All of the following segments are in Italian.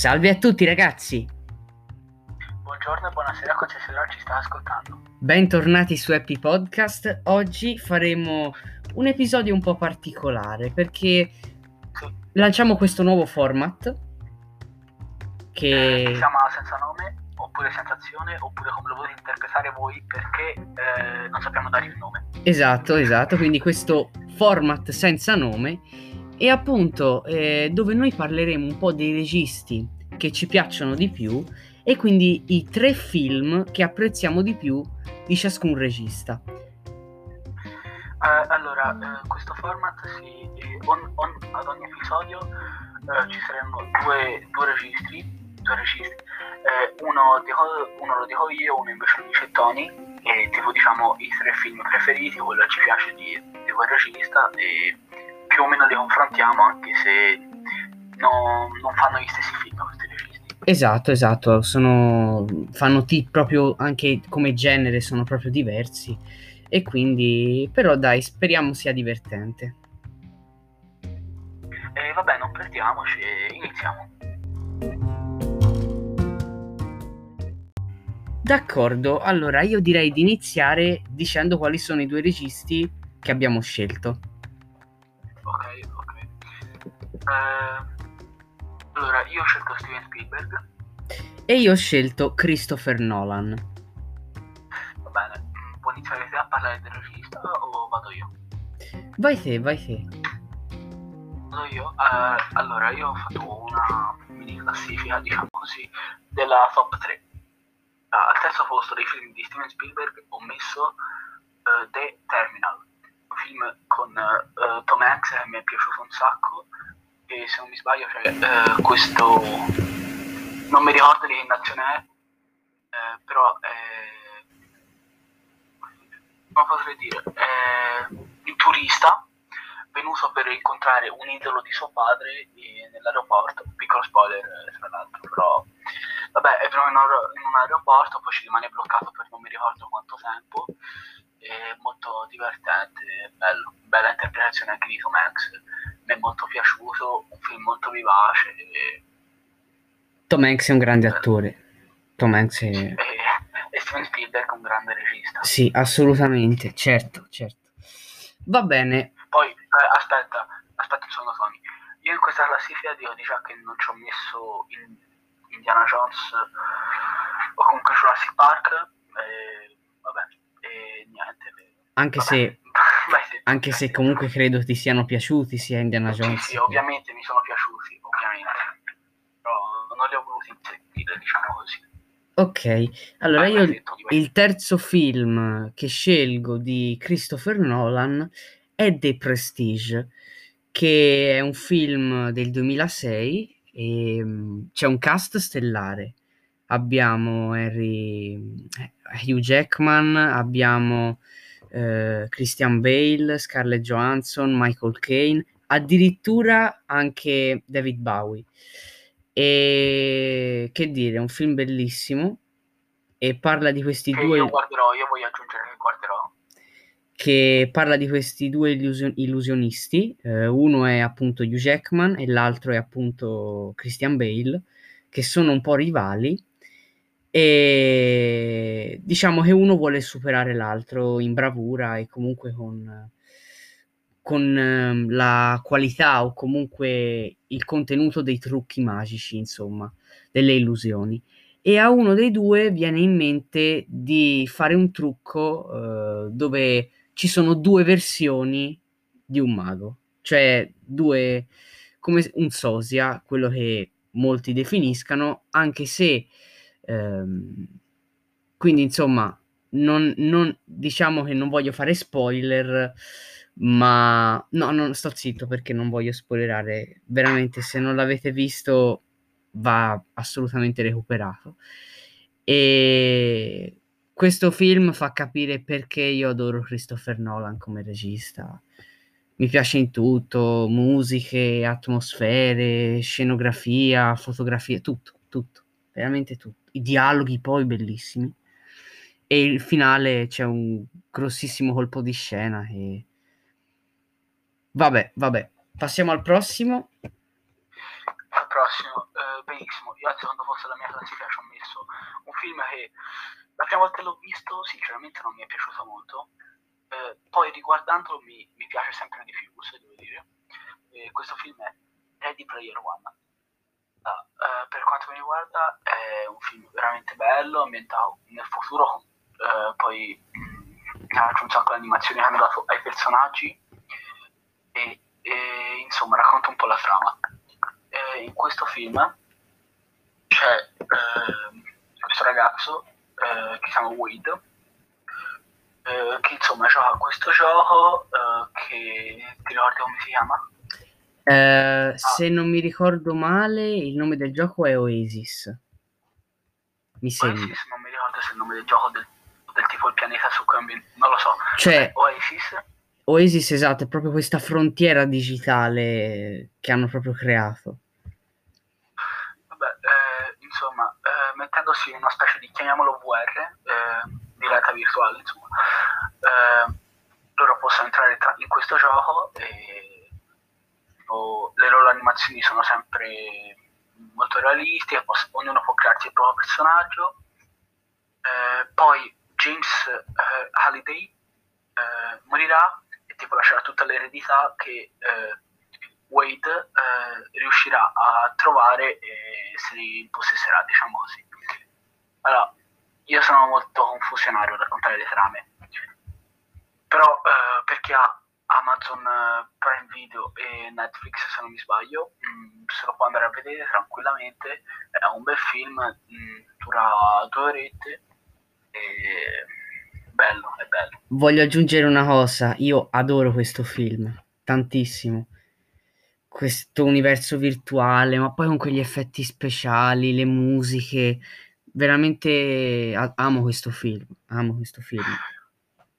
Salve a tutti ragazzi, Buongiorno e buonasera concessionario ci sta ascoltando. bentornati su Happy Podcast. Oggi faremo un episodio un po' particolare perché Sì. lanciamo questo nuovo format Eh, che si chiama senza nome oppure sensazione oppure come lo potete interpretare voi perché eh, non sappiamo dare il nome. Esatto, esatto, quindi questo format senza nome e appunto eh, dove noi parleremo un po' dei registi che ci piacciono di più e quindi i tre film che apprezziamo di più di ciascun regista. Eh, allora, eh, questo format si, on- on- ad ogni episodio eh, ci saranno due, due registri, due registi. Eh, uno, dico- uno lo dico io, uno invece lo dice Tony, e tipo diciamo i tre film preferiti, quello che ci piace di, di quel regista e più o meno li confrontiamo anche se no- non fanno gli stessi film. Esatto, esatto, sono fanno ti- proprio anche come genere sono proprio diversi e quindi però dai, speriamo sia divertente. E vabbè, non perdiamoci e iniziamo. D'accordo, allora io direi di iniziare dicendo quali sono i due registi che abbiamo scelto. Ok, ok. Eh, allora, io ho scelto Steven Spielberg. E io ho scelto Christopher Nolan. Va bene, puoi iniziare te a parlare del regista o vado io? Vai te, vai te. Vado io? Eh, allora, io ho fatto una mini classifica, diciamo così, della top 3. Ah, al terzo posto dei film di Steven Spielberg ho messo eh, The Terminal, un film con eh, Tom Hanks che mi è piaciuto un sacco e se non mi sbaglio c'è eh, questo... non mi ricordo di che nazione è, eh, però è... come potrei dire, è un turista venuto per incontrare un idolo di suo padre eh, nell'aeroporto, piccolo spoiler eh, tra l'altro, però vabbè è venuto in un aeroporto, poi ci rimane bloccato per non mi ricordo quanto tempo, è molto divertente, bello, bella interpretazione anche di Tom Hanks, mi è molto piaciuto, un film molto vivace e, Tom Hanks è un grande attore. Tom Hanks è... e, e Steven Spielberg è un grande regista. Sì, assolutamente, certo, certo. Va bene, Poi, eh, aspetta, aspetta un secondo Tony. Io in questa classifica dico di già che non ci ho messo in- Indiana Jones o comunque Jurassic Park. E, vabbè, e niente. anche vabbè. se. Anche se comunque credo ti siano piaciuti sia Indiana Sì, Jones. sì, ovviamente mi sono piaciuti, ovviamente. Però non li ho voluti inserire, diciamo così. Ok, allora io sì, il terzo film che scelgo di Christopher Nolan è The Prestige, che è un film del 2006 e mm, c'è un cast stellare. Abbiamo Harry, eh, Hugh Jackman, abbiamo eh, Christian Bale, Scarlett Johansson, Michael Caine, addirittura anche David Bowie. E che dire, è un film bellissimo e parla di questi Che due io guarderò, io voglio aggiungere che guarderò. che parla di questi due illusio- illusionisti, eh, uno è appunto Hugh Jackman e l'altro è appunto Christian Bale, che sono un po' rivali e diciamo che uno vuole superare l'altro in bravura e comunque con, con ehm, la qualità o comunque il contenuto dei trucchi magici, insomma, delle illusioni. E a uno dei due viene in mente di fare un trucco eh, dove ci sono due versioni di un mago, cioè due come un sosia, quello che molti definiscano, anche se ehm, quindi insomma non, non- diciamo che non voglio fare spoiler, ma no, non sto zitto perché non voglio spoilerare. Veramente, se non l'avete visto, va assolutamente recuperato. E questo film fa capire perché io adoro Christopher Nolan come regista. Mi piace in tutto, musiche, atmosfere, scenografia, fotografia, tutto, tutto, veramente tutto. I dialoghi poi bellissimi. E il finale c'è un grossissimo colpo di scena e... Vabbè, vabbè. Passiamo al prossimo. Al prossimo, eh, benissimo. Io al secondo posto della mia classifica ci ho messo un film che la prima volta l'ho visto sinceramente non mi è piaciuto molto, eh, poi riguardandolo mi, mi, piace sempre di più, se devo dire. Eh, questo film è Ready Player One. Ah, eh, per quanto mi riguarda è un film veramente bello, ambientato nel futuro, eh, poi c'è un sacco di animazioni che hanno dato ai personaggi e, e insomma racconta un po' la trama. E in questo film c'è ehm, questo ragazzo eh, che si chiama Wade eh, che insomma gioca a questo gioco eh, che ti ricordi come si chiama? Eh, ah. Se non mi ricordo male, il nome del gioco è Oasis. Mi sembra. Oasis, non mi ricordo se il nome del gioco del, del tipo il pianeta su cui ambiente, non lo so. Cioè, Oasis. Oasis, esatto, è proprio questa frontiera digitale che hanno proprio creato. Vabbè, eh, insomma, eh, mettendosi in una specie di, chiamiamolo VR, eh, di realtà virtuale, insomma, eh, loro possono entrare tra, in questo gioco e tipo, le loro animazioni sono sempre molto realistiche, ognuno può crearsi il proprio personaggio. Eh, poi James eh, Halliday eh, morirà e tipo lascerà tutta l'eredità che eh, Wade eh, riuscirà a trovare e se ne possesserà, diciamo così. Allora, io sono molto confusionario a raccontare le trame, però eh, perché ha Amazon eh, Prime Video e Netflix se non mi sbaglio, mh, mm, se lo può andare a vedere tranquillamente, è un bel film, mh, mm, dura due orette e bello, è bello. Voglio aggiungere una cosa, io adoro questo film, tantissimo. Questo universo virtuale, ma poi con quegli effetti speciali, le musiche, veramente amo questo film, amo questo film.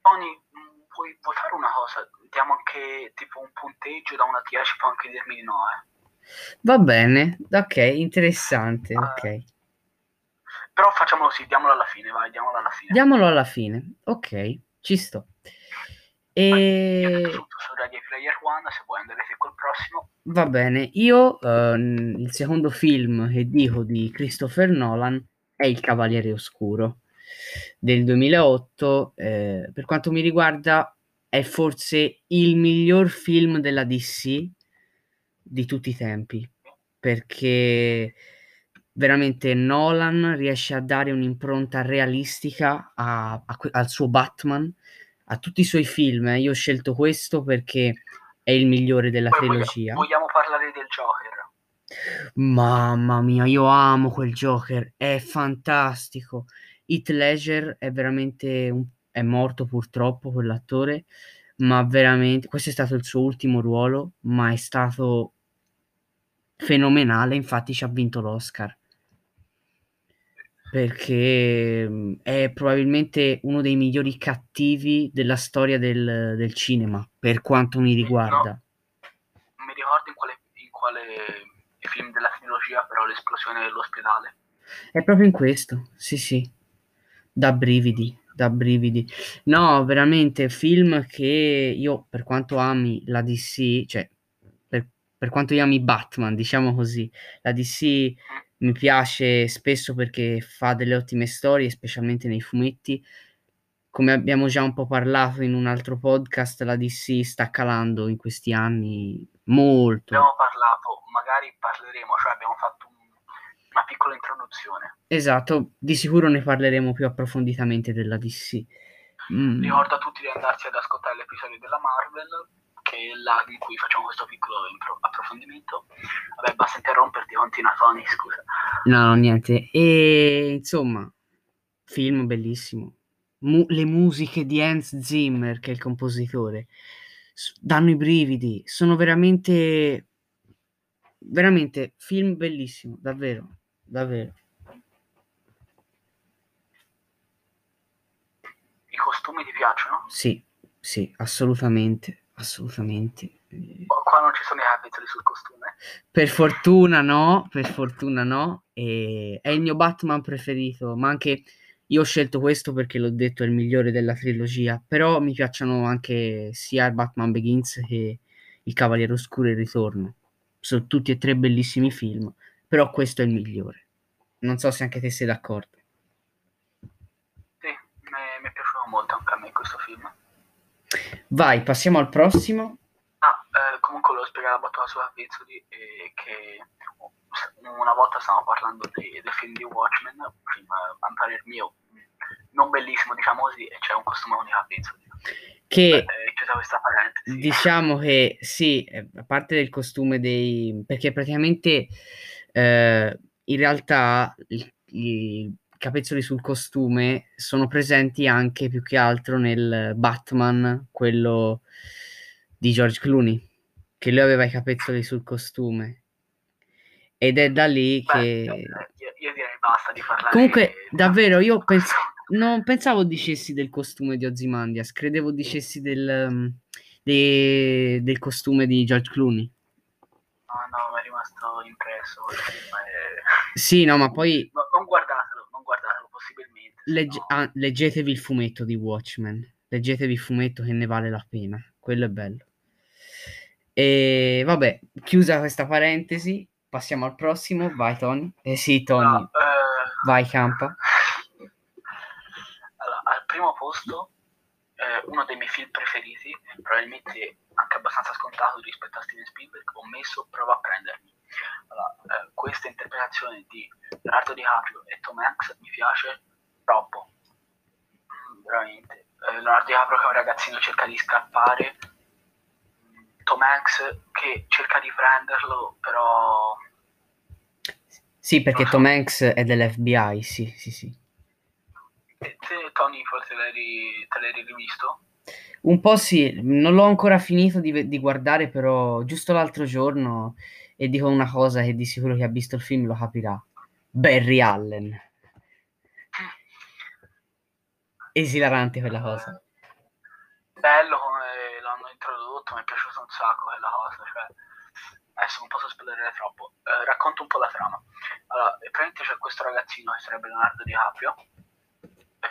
Tony, puoi, puoi fare una cosa? Diamo anche tipo un punteggio da 1 a 10, puoi anche dirmi di no, eh? Va bene, ok, interessante, uh, ok. Però facciamolo sì, diamolo alla fine, vai, diamolo alla fine. Diamolo alla fine, ok, ci sto. E... Io ho tutto su Ready Player One, se vuoi andare col prossimo. Va bene, io uh, il secondo film che dico di Christopher Nolan è Il Cavaliere Oscuro del 2008. Eh, per quanto mi riguarda, è forse il miglior film della DC di tutti i tempi perché veramente Nolan riesce a dare un'impronta realistica a, a, al suo Batman, a tutti i suoi film. Eh. Io ho scelto questo perché è il migliore della Poi trilogia. Vogliamo, vogliamo parlare del Joker? Mamma mia, io amo quel Joker, è fantastico. Heath Ledger è veramente un... è morto purtroppo quell'attore, ma veramente questo è stato il suo ultimo ruolo, ma è stato fenomenale, infatti ci ha vinto l'Oscar. Perché mm, è probabilmente uno dei migliori cattivi della storia del, del cinema, per quanto mi riguarda. No, mi ricordo in quale, in quale film della trilogia, però l'esplosione dell'ospedale. È proprio in questo, sì sì, da brividi, da brividi. No, veramente, film che io, per quanto ami la DC, cioè, per, per quanto io ami Batman, diciamo così, la DC mi piace spesso perché fa delle ottime storie, specialmente nei fumetti. Come abbiamo già un po' parlato in un altro podcast, la DC sta calando in questi anni molto. Abbiamo parlato magari parleremo, cioè abbiamo fatto un, una piccola introduzione. Esatto, di sicuro ne parleremo più approfonditamente della DC. Mm. Ricordo a tutti di andarsi ad ascoltare l'episodio della Marvel, che è là in cui facciamo questo piccolo impro- approfondimento. Vabbè, basta interromperti, continua Tony, scusa. No, niente. E insomma, film bellissimo. Mu- le musiche di Hans Zimmer, che è il compositore, danno i brividi, sono veramente veramente film bellissimo, davvero, davvero. I costumi ti piacciono? Sì, sì, assolutamente, assolutamente. Qua non ci sono i capitoli sul costume? Per fortuna no, per fortuna no. E è il mio Batman preferito, ma anche io ho scelto questo perché l'ho detto è il migliore della trilogia, però mi piacciono anche sia Batman Begins che il Cavaliere Oscuro e il Ritorno sono tutti e tre bellissimi film, però questo è il migliore. Non so se anche te sei d'accordo. Sì, mi è piaciuto molto anche a me questo film. Vai, passiamo al prossimo. Ah, eh, comunque volevo spiegare la battuta su Avvizzoli eh, che una volta stavamo parlando di, del film di Watchmen, film a parer mio non bellissimo, diciamo così, e c'è un costume unico a Avvizzoli. Che Eh, parentesi. diciamo che sì, eh, a parte del costume dei... perché praticamente eh, in realtà i, i capezzoli sul costume sono presenti anche più che altro nel Batman, quello di George Clooney, che lui aveva i capezzoli sul costume. Ed è da lì Beh, che... io, io direi basta di parlare. Comunque, di- davvero, io pens- non pensavo dicessi del costume di Ozymandias, credevo dicessi del, um, de- del costume di George Clooney. No, no, rimasto impresso. film è- Sì, no, ma poi No, non guardatelo, non guardatelo possibilmente. legge- no- ah, leggetevi il fumetto di Watchmen, leggetevi il fumetto che ne vale la pena, quello è bello. E vabbè, chiusa questa parentesi, passiamo al prossimo, vai Tony. Eh sì, Tony, No, eh, vai campa. allora, al primo posto, eh, uno dei miei film preferiti, probabilmente anche abbastanza scontato rispetto a Steven Spielberg, ho messo Prova a prendermi. Allora, eh, questa interpretazione di Leonardo DiCaprio e Tom Hanks mi piace troppo. Mm, Veramente. Eh, Leonardo DiCaprio che è un ragazzino cerca di scappare, Mm, Tom Hanks che cerca di prenderlo, però Sì, perché Tom Hanks è dell'FBI, sì, sì, sì. Te, te, Tony forse l'hai, te l'hai rivisto? Un po' sì, non l'ho ancora finito di, di guardare, però giusto l'altro giorno, e dico una cosa che di sicuro chi ha visto il film lo capirà. Barry Allen. Esilarante quella cosa. bello come l'hanno introdotto, mi è piaciuto un sacco quella cosa, cioè, adesso non posso spoilerare troppo, Eh, racconto un po' la trama. Allora, praticamente c'è questo ragazzino che sarebbe Leonardo DiCaprio,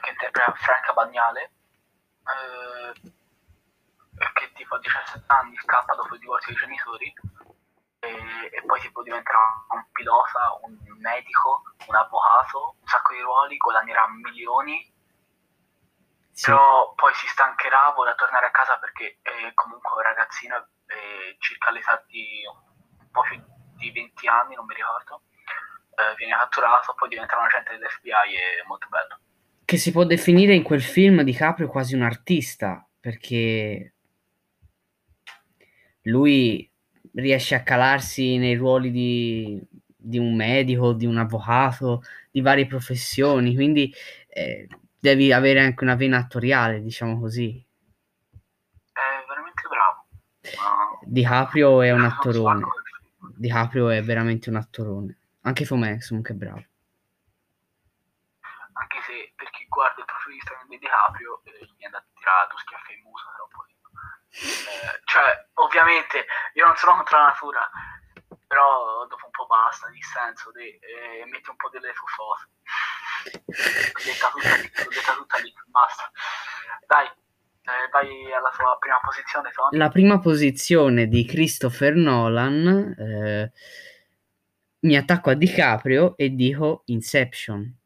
che interpreta Franca Bagnale, eh, che tipo a 17 anni scappa dopo il divorzio dei genitori, e, e poi tipo diventerà un pilota, un medico, un avvocato, un sacco di ruoli, guadagnerà milioni Sì. però poi si stancherà, vuole tornare a casa perché è comunque un ragazzino eh, circa l'età di un po' più di 20 anni, non mi ricordo. Eh, viene catturato, poi diventa un agente dell'FBI e è molto bello. Che si può definire in quel film di Caprio quasi un artista, perché lui riesce a calarsi nei ruoli di, di un medico, di un avvocato, di varie professioni, quindi eh, devi avere anche una vena attoriale, diciamo così. È veramente bravo. Ma- Di Caprio è un attorone. Di Caprio è veramente un attorone. Anche Hanks comunque è bravo. Anche se per chi Instagram di DiCaprio eh, gli è andato a tirare due schiaffi in muso tra un. Eh, cioè, ovviamente, io non sono contro la natura, però dopo un po' basta, nel senso di eh, metti un po' delle tue. L'ho detta tutta lì, detta tutta lì, basta. Dai, eh, vai alla tua prima posizione, Tony. La prima posizione di Christopher Nolan, eh, mi attacco a DiCaprio e dico Inception.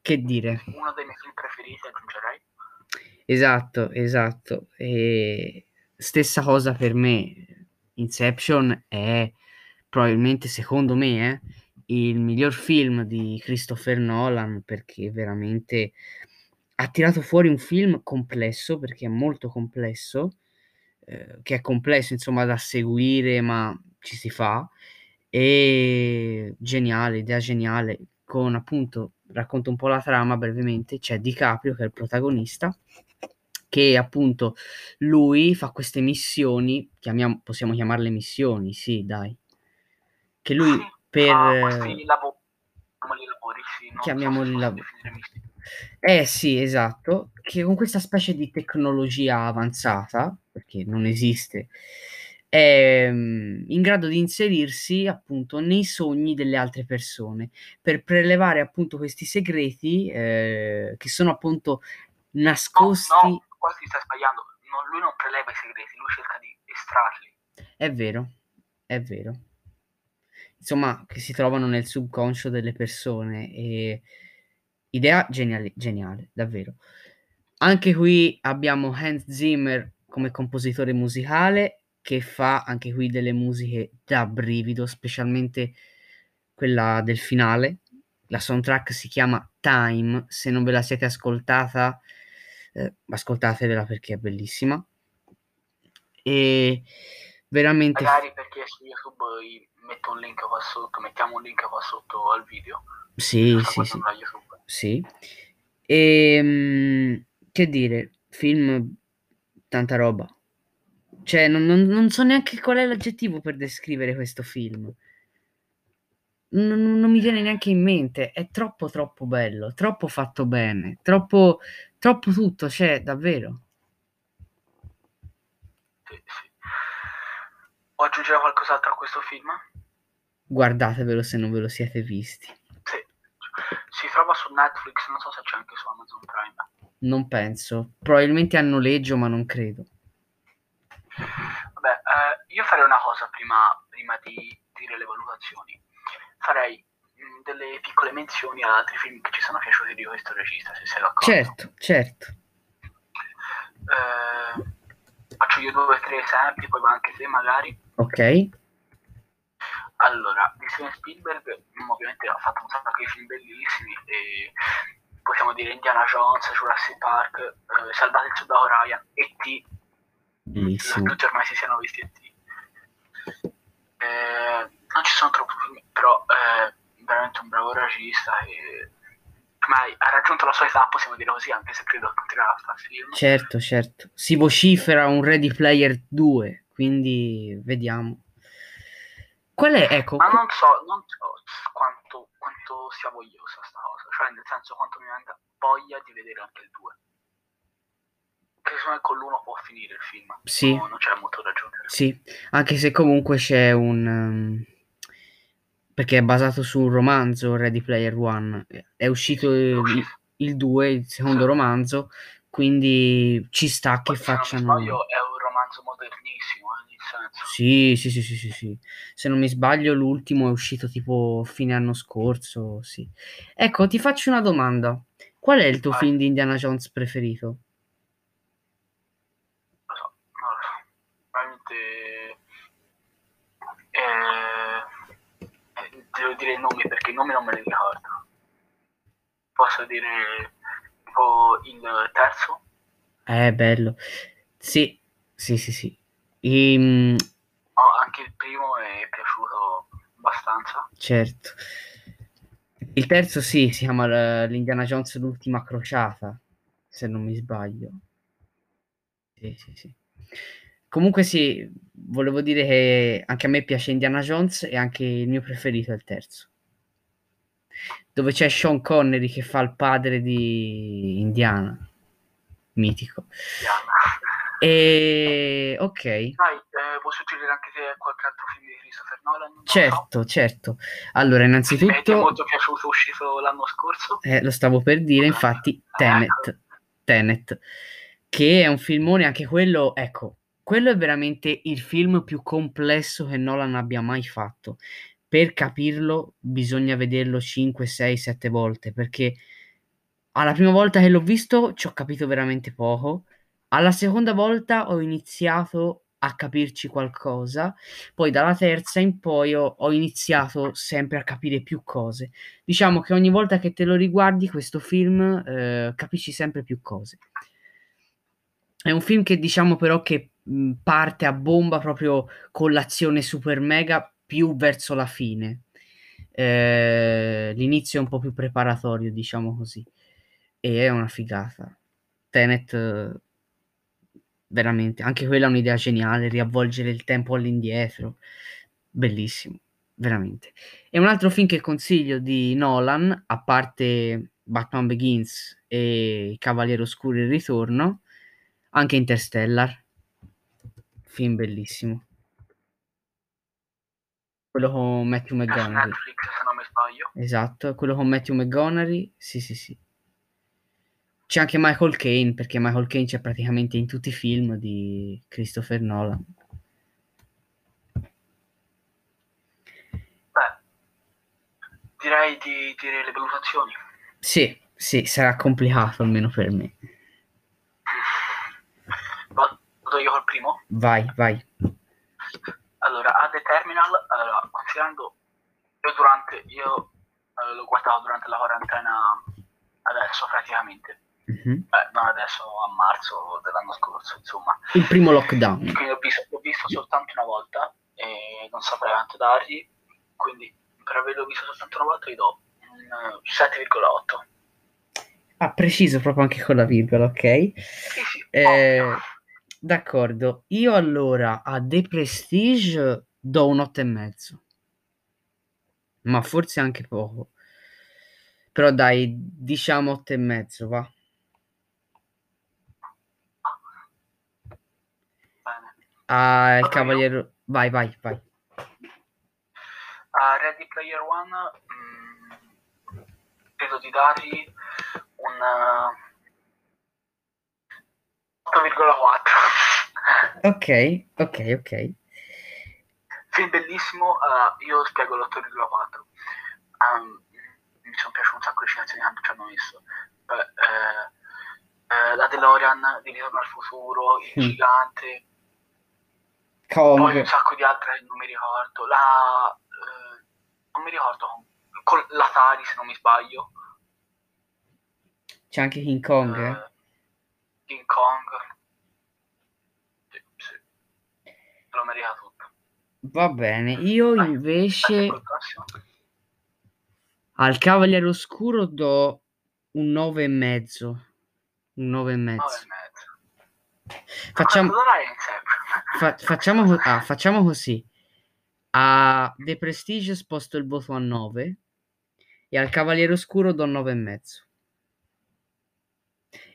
Che dire? Uno dei miei film preferiti, aggiungerei. Esatto, esatto. E stessa cosa per me. Inception è probabilmente, secondo me, eh, il miglior film di Christopher Nolan perché veramente ha tirato fuori un film complesso, perché è molto complesso, eh, che è complesso insomma da seguire, ma ci si fa. E geniale, idea geniale, con appunto, racconto un po' la trama brevemente, c'è DiCaprio che è il protagonista, che appunto lui fa queste missioni, chiamiamo, possiamo chiamarle missioni, sì, dai, che lui Sì, per... fa questi lavori, chiamiamoli lavori, sì, so Chiamiamoli lavori. Eh sì, esatto, che con questa specie di tecnologia avanzata, perché non esiste, è mm, in grado di inserirsi appunto nei sogni delle altre persone per prelevare appunto questi segreti eh, che sono appunto No, nascosti. no, qua si sta sbagliando. Non- lui non preleva i segreti, lui cerca di estrarli. È vero, è vero. insomma, che si trovano nel subconscio delle persone. E idea geniale, geniale, davvero. Anche qui abbiamo Hans Zimmer come compositore musicale che fa anche qui delle musiche da brivido, specialmente quella del finale. La soundtrack si chiama Time, se non ve la siete ascoltata, eh, ascoltatevela perché è bellissima. E veramente... Magari perché su YouTube metto un link qua sotto, mettiamo un link qua sotto al video. Sì, sì, sì. sì. E, ehm, che dire, film, tanta roba. Cioè, non, non, non, so neanche qual è l'aggettivo per descrivere questo film. Non, non, mi viene neanche in mente. È troppo, troppo bello, troppo fatto bene, troppo, troppo tutto, cioè, davvero. Sì, sì. Può aggiungere qualcos'altro a questo film? Guardatevelo se non ve lo siete visti. Sì. Si trova su Netflix, non so se c'è anche su Amazon Prime. Non penso. Probabilmente a noleggio, ma non credo. Vabbè, eh, io farei una cosa prima, prima, di dire le valutazioni. Farei mh, mm, delle piccole menzioni ad altri film che ci sono piaciuti di questo regista, se sei d'accordo. Certo, certo. Eh, faccio io due o tre esempi, poi va anche te magari. Ok. Allora, di Steven Spielberg ovviamente ha fatto un sacco di film bellissimi e possiamo dire Indiana Jones, Jurassic Park, eh, Salvate il Soldato Ryan e T. Bellissimo. Tutti ormai si siano visti. Eh, non ci sono troppi film, però è eh, veramente un bravo regista e ormai ha raggiunto la sua età, possiamo dire così, anche se credo continuerà a fare film. Certo, certo. Si vocifera un Ready Player 2, quindi vediamo. Qual è, ecco... Ma non so, non so quanto, quanto sia vogliosa sta cosa, cioè nel senso quanto mi venga voglia di vedere anche il 2. Secondo me con l'uno può finire il film. Sì. No, non c'è molto da aggiungere. Sì, anche se comunque c'è un... Um, perché è basato su un romanzo, Ready Player One. È uscito, è uscito. Il, il 2, il secondo sì. romanzo, quindi ci sta Poi, che facciano... Sbaglio, è un romanzo modernissimo, eh, nel senso. Sì, sì, sì, sì, sì, sì. Se non mi sbaglio l'ultimo è uscito tipo fine anno scorso, sì. Ecco, ti faccio una domanda. Qual è il tuo Vai. film di Indiana Jones preferito? Eh, eh, devo dire i nomi perché i nomi non me li ricordo. Posso dire tipo il terzo? Eh, bello. Sì, sì, sì, sì. Ehm, oh, anche il primo è piaciuto abbastanza. Certo. Il terzo sì, si chiama l'Indiana Jones l'ultima crociata, se non mi sbaglio. Sì, sì, sì. Comunque sì, volevo dire che anche a me piace Indiana Jones e anche il mio preferito è il terzo. Dove c'è Sean Connery che fa il padre di Indiana. Mitico. E ok. Dai, eh, puoi suggerire anche te qualche altro film di Christopher Nolan? Certo, no? certo. Allora, innanzitutto... Mi è molto piaciuto, uscito l'anno scorso. Eh, lo stavo per dire, infatti, Tenet. Tenet, che è un filmone, anche quello, ecco, quello è veramente il film più complesso che Nolan abbia mai fatto. Per capirlo bisogna vederlo 5, 6, 7 volte, perché alla prima volta che l'ho visto ci ho capito veramente poco alla seconda volta ho iniziato a capirci qualcosa, poi dalla terza in poi ho, ho, iniziato sempre a capire più cose. Diciamo che ogni volta che te lo riguardi questo film eh, capisci sempre più cose. È un film che diciamo però che parte a bomba proprio con l'azione super mega più verso la fine. Eh, l'inizio è un po' più preparatorio, diciamo così, e è una figata. Tenet veramente. Anche quella è un'idea geniale, riavvolgere il tempo all'indietro. Bellissimo, veramente. E un altro film che consiglio di Nolan, a parte Batman Begins e Cavaliere Oscuro il ritorno, anche Interstellar. Film bellissimo. Quello con Matthew McGonaghy. Se non mi sbaglio. Esatto, quello con Matthew McGonaghy. Sì, sì, sì. C'è anche Michael Caine, perché Michael Caine c'è praticamente in tutti i film di Christopher Nolan. Beh, direi di dire le valutazioni. Sì, sì, sarà complicato almeno per me. Vado io col primo? Vai, vai. Allora, a The Terminal, allora, considerando io durante, io eh, l'ho guardato durante la quarantena adesso praticamente, Mhm. Beh, non adesso, a marzo dell'anno scorso, insomma. Il primo lockdown. Quindi l'ho visto, l'ho visto soltanto una volta e non saprei quanto dargli, quindi per averlo visto soltanto una volta gli do un eh, 7,8. Ah, preciso proprio anche con la virgola, ok? Sì, sì. Eh. D'accordo. Io allora a The Prestige do un 8 e mezzo. Ma forse anche poco. Però dai, diciamo 8 e mezzo, va. Ah, il cavaliere... Vai, vai, vai. A Ready Player One mm, credo di dargli un 8,4. Ok, ok, ok. Film bellissimo, eh, io spiego l'8,4. Um, mi sono piaciute un sacco le citazioni che ci hanno messo. Beh, eh, eh, la DeLorean di Ritorno al futuro, il Mm. gigante, poi un Kong. sacco di altre che non mi ricordo. La, eh, non mi ricordo, con l'Atari se non mi sbaglio. C'è anche King Kong? Eh, King Kong. Sì, sì. Lo merita tutto. Va bene. Io Vai, invece al Cavaliere Oscuro do un 9 e mezzo. Un 9 e mezzo. e mezzo. Facciamo, fa- facciamo, co- ah, facciamo così. A The Prestige sposto il voto a 9 e al Cavaliere Oscuro do 9 e mezzo.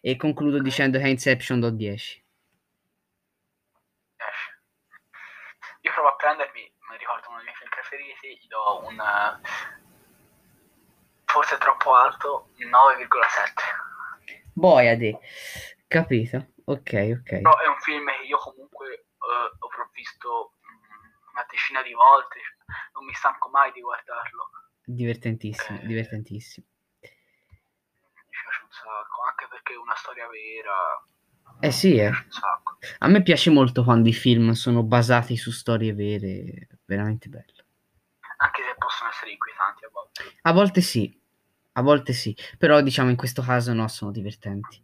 E concludo dicendo che a Inception do 10. Esce. Io provo a prendermi, mi ricordo uno dei miei film preferiti, gli do un forse troppo alto, 9,7. Boiade. Capito? Ok, ok. Però è un film che io comunque eh, avrò visto mm, una decina di volte, non mi stanco mai di guardarlo. Divertentissimo, Eh. divertentissimo. Sacco, anche perché è una storia vera, Eh sì, eh. A me piace molto quando i film sono basati su storie vere, veramente bello. Anche se possono essere inquietanti a volte. A volte sì, a volte sì, però diciamo in questo caso no, sono divertenti.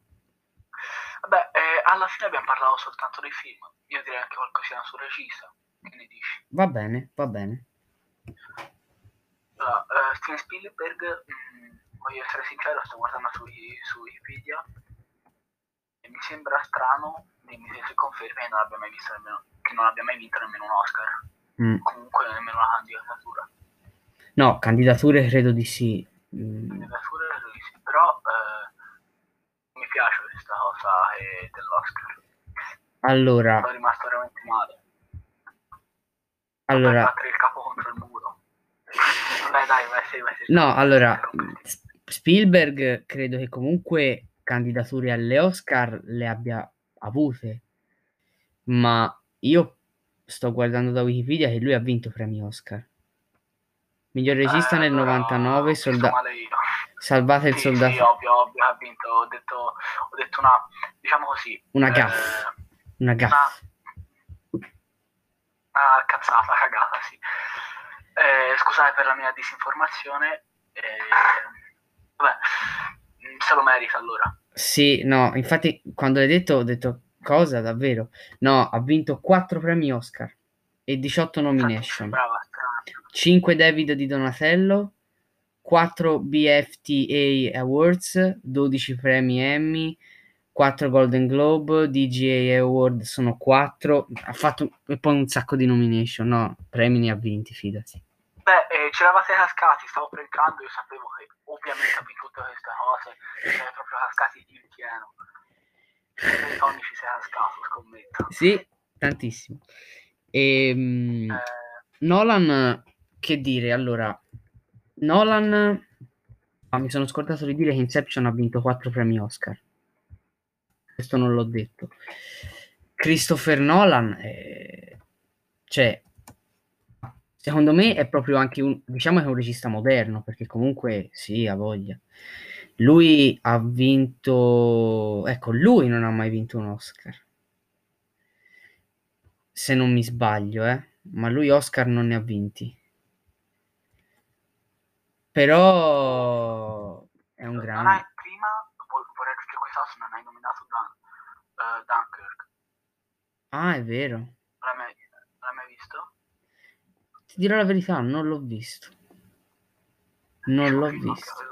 Vabbè, eh, alla fine abbiamo parlato soltanto dei film. Io direi anche qualcosina sul regista. Che ne dici? Va bene, va bene. Allora, eh, Steven Spielberg, mm, voglio essere sincero, sto guardando su, su Wikipedia e mi sembra strano, dimmi se confermi, che non abbia mai visto nemmeno, che non abbia mai vinto nemmeno un Oscar. Mm. Comunque nemmeno una candidatura. No, candidature credo di sì. Mm, Candidature credo di sì, però eh, mi piace questa cosa eh, dell'Oscar. Allora, Sono rimasto veramente male. allora, battere il capo contro il muro. Dai, dai, vai, sì, vai, sì. no, allora, Spielberg credo che comunque candidature alle Oscar le abbia avute, ma io sto guardando da Wikipedia che lui ha vinto premi Oscar. Miglior regista Eh, nel allora, 99, ho visto solda-. Salvate il Sì, soldato. sì, ovvio, ovvio, ha vinto. Ho detto, ho detto una, diciamo così, Una eh, gaffe. Una una, gaffa. una cazzata, cagata, sì. Eh, scusate per la mia disinformazione. eh, vabbè, se lo merita allora. Sì, no, infatti quando l'hai detto ho detto cosa davvero? No, ha vinto 4 premi Oscar e 18 Infatti, nomination. Brava, strana. 5 David di Donatello, 4 BFTA Awards, 12 premi Emmy, 4 Golden Globe, DGA Award sono 4, ha fatto e poi un sacco di nomination, no, premi ne ha vinti, fidati. Beh, eh, c'eravate cascati, stavo predicando, io sapevo che ovviamente ha vinto tutte queste cose, siete proprio cascati in pieno. E Tony ci sei cascato, scommetto. Sì, tantissimo. Ehm, Eh, Nolan, che dire, allora, Nolan, ah, mi sono scordato di dire che Inception ha vinto 4 premi Oscar. Questo non l'ho detto. Christopher Nolan, eh, cioè, Secondo me è proprio anche un, diciamo che è un regista moderno, perché comunque sì, ha voglia. Lui ha vinto, ecco, lui non ha mai vinto un Oscar. Se non mi sbaglio, eh, ma lui Oscar non ne ha vinti. Però è un grande. Hai, prima, vorrei aggiungere quest'altro, non hai nominato Dan, uh, Dunkirk. Ah, è vero. L'hai mai, l'hai mai visto? Ti dirò la verità, non l'ho visto. Non l'ho visto.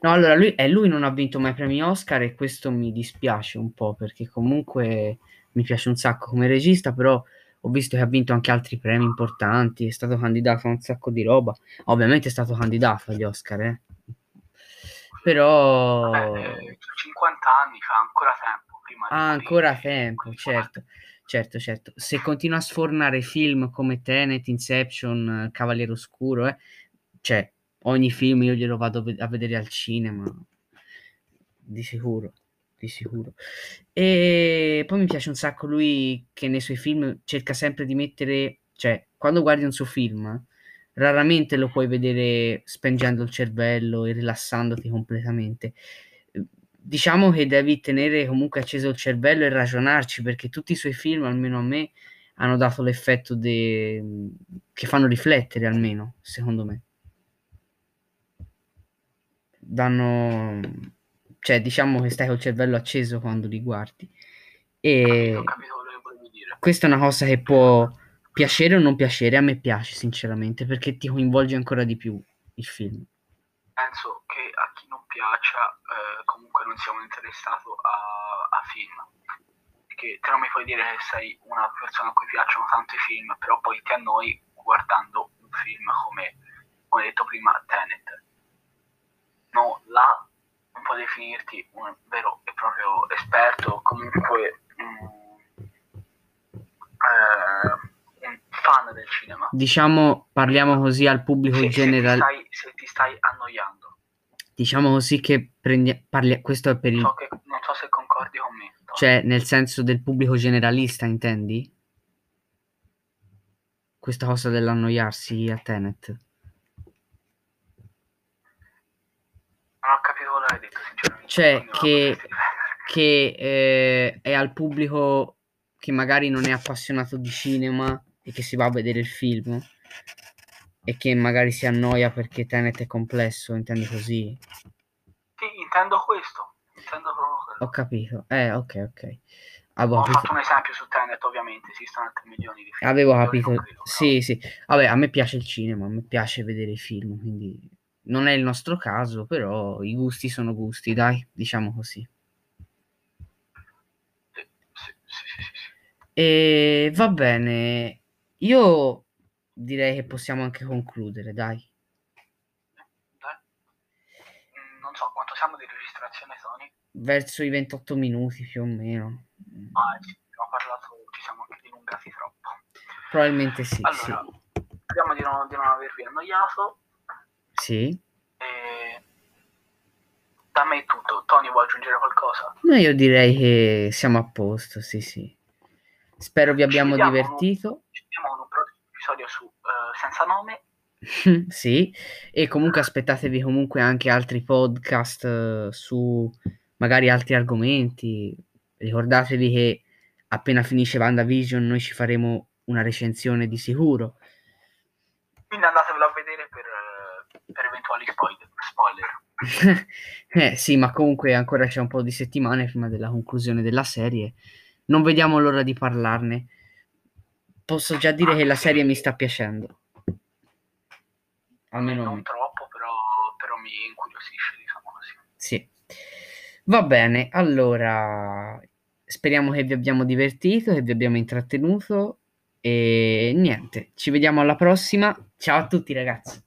No, allora lui, eh, lui non ha vinto mai premi Oscar e questo mi dispiace un po' perché comunque mi piace un sacco come regista, però ho visto che ha vinto anche altri premi importanti, è stato candidato a un sacco di roba. Ovviamente è stato candidato agli Oscar, eh. Però... Vabbè, 50 anni fa ancora tempo. Prima ha ancora tempo, certo. Certo, certo. Se continua a sfornare film come Tenet, Inception, Cavaliere Oscuro, eh, cioè ogni film io glielo vado a vedere al cinema, di sicuro di sicuro. E poi mi piace un sacco lui che nei suoi film cerca sempre di mettere, cioè, quando guardi un suo film, raramente lo puoi vedere spengendo il cervello e rilassandoti completamente. Diciamo che devi tenere comunque acceso il cervello e ragionarci perché tutti i suoi film, almeno a me, hanno dato l'effetto de... che fanno riflettere, almeno, secondo me. Danno cioè diciamo che stai col cervello acceso quando li guardi. E questa è una cosa che può piacere o non piacere, a me piace sinceramente perché ti coinvolge ancora di più il film. Penso che a chi non piaccia eh, comunque non sia un interessato a, a film. Perché te non mi puoi dire che sei una persona a cui piacciono tanto i film, però poi ti annoi guardando un film come, come detto prima, Tenet. No, là non può definirti un vero e proprio esperto, comunque um, eh, un fan del cinema. Diciamo, parliamo così al pubblico se, generale. Se, se, ti stai annoiando. Diciamo così che prendi, parli, questo è per il... So che, non so se concordi con me. Cioè, nel senso del pubblico generalista, intendi? Questa cosa dell'annoiarsi a Tenet. l'hai detto sinceramente. Cioè, che, che eh, è al pubblico che magari non è appassionato di cinema e che si va a vedere il film e che magari si annoia perché Tenet è complesso, intendi così? Sì, intendo questo. Intendo proprio. Ho capito. Eh, ok, ok. Avevo Ho capito. fatto un esempio su Tenet, ovviamente, esistono altri milioni di film. Avevo capito. Credo, sì, sì. Vabbè, a me piace il cinema, a me piace vedere i film, quindi non è il nostro caso, però i gusti sono gusti, dai, diciamo così. E va bene, io direi che possiamo anche concludere, dai. Non so quanto siamo di registrazione, Tony. Verso i 28 minuti più o meno. Ah, sì, abbiamo parlato, ci siamo anche dilungati troppo. Probabilmente sì. Allora, sì. speriamo di non, di non avervi annoiato. Sì. E... Da me è tutto. Tony, vuoi aggiungere qualcosa? No, io direi che siamo a posto, sì, sì. Spero vi abbiamo divertito. ci vediamo in un prossimo episodio su uh, Senza Nome. sì, e comunque aspettatevi comunque anche altri podcast uh, su magari altri argomenti. Ricordatevi che appena finisce VandaVision noi ci faremo una recensione di sicuro. Quindi andatevelo a vedere per per eventuali spoiler. eh, sì, ma comunque ancora c'è un po' di settimane prima della conclusione della serie. Non vediamo l'ora di parlarne. Posso già dire ah, che la serie mi sta piacendo. Almeno non troppo, però, però mi incuriosisce, diciamo così. Sì. Va bene, allora speriamo che vi abbiamo divertito, che vi abbiamo intrattenuto e niente, ci vediamo alla prossima. Ciao a tutti ragazzi.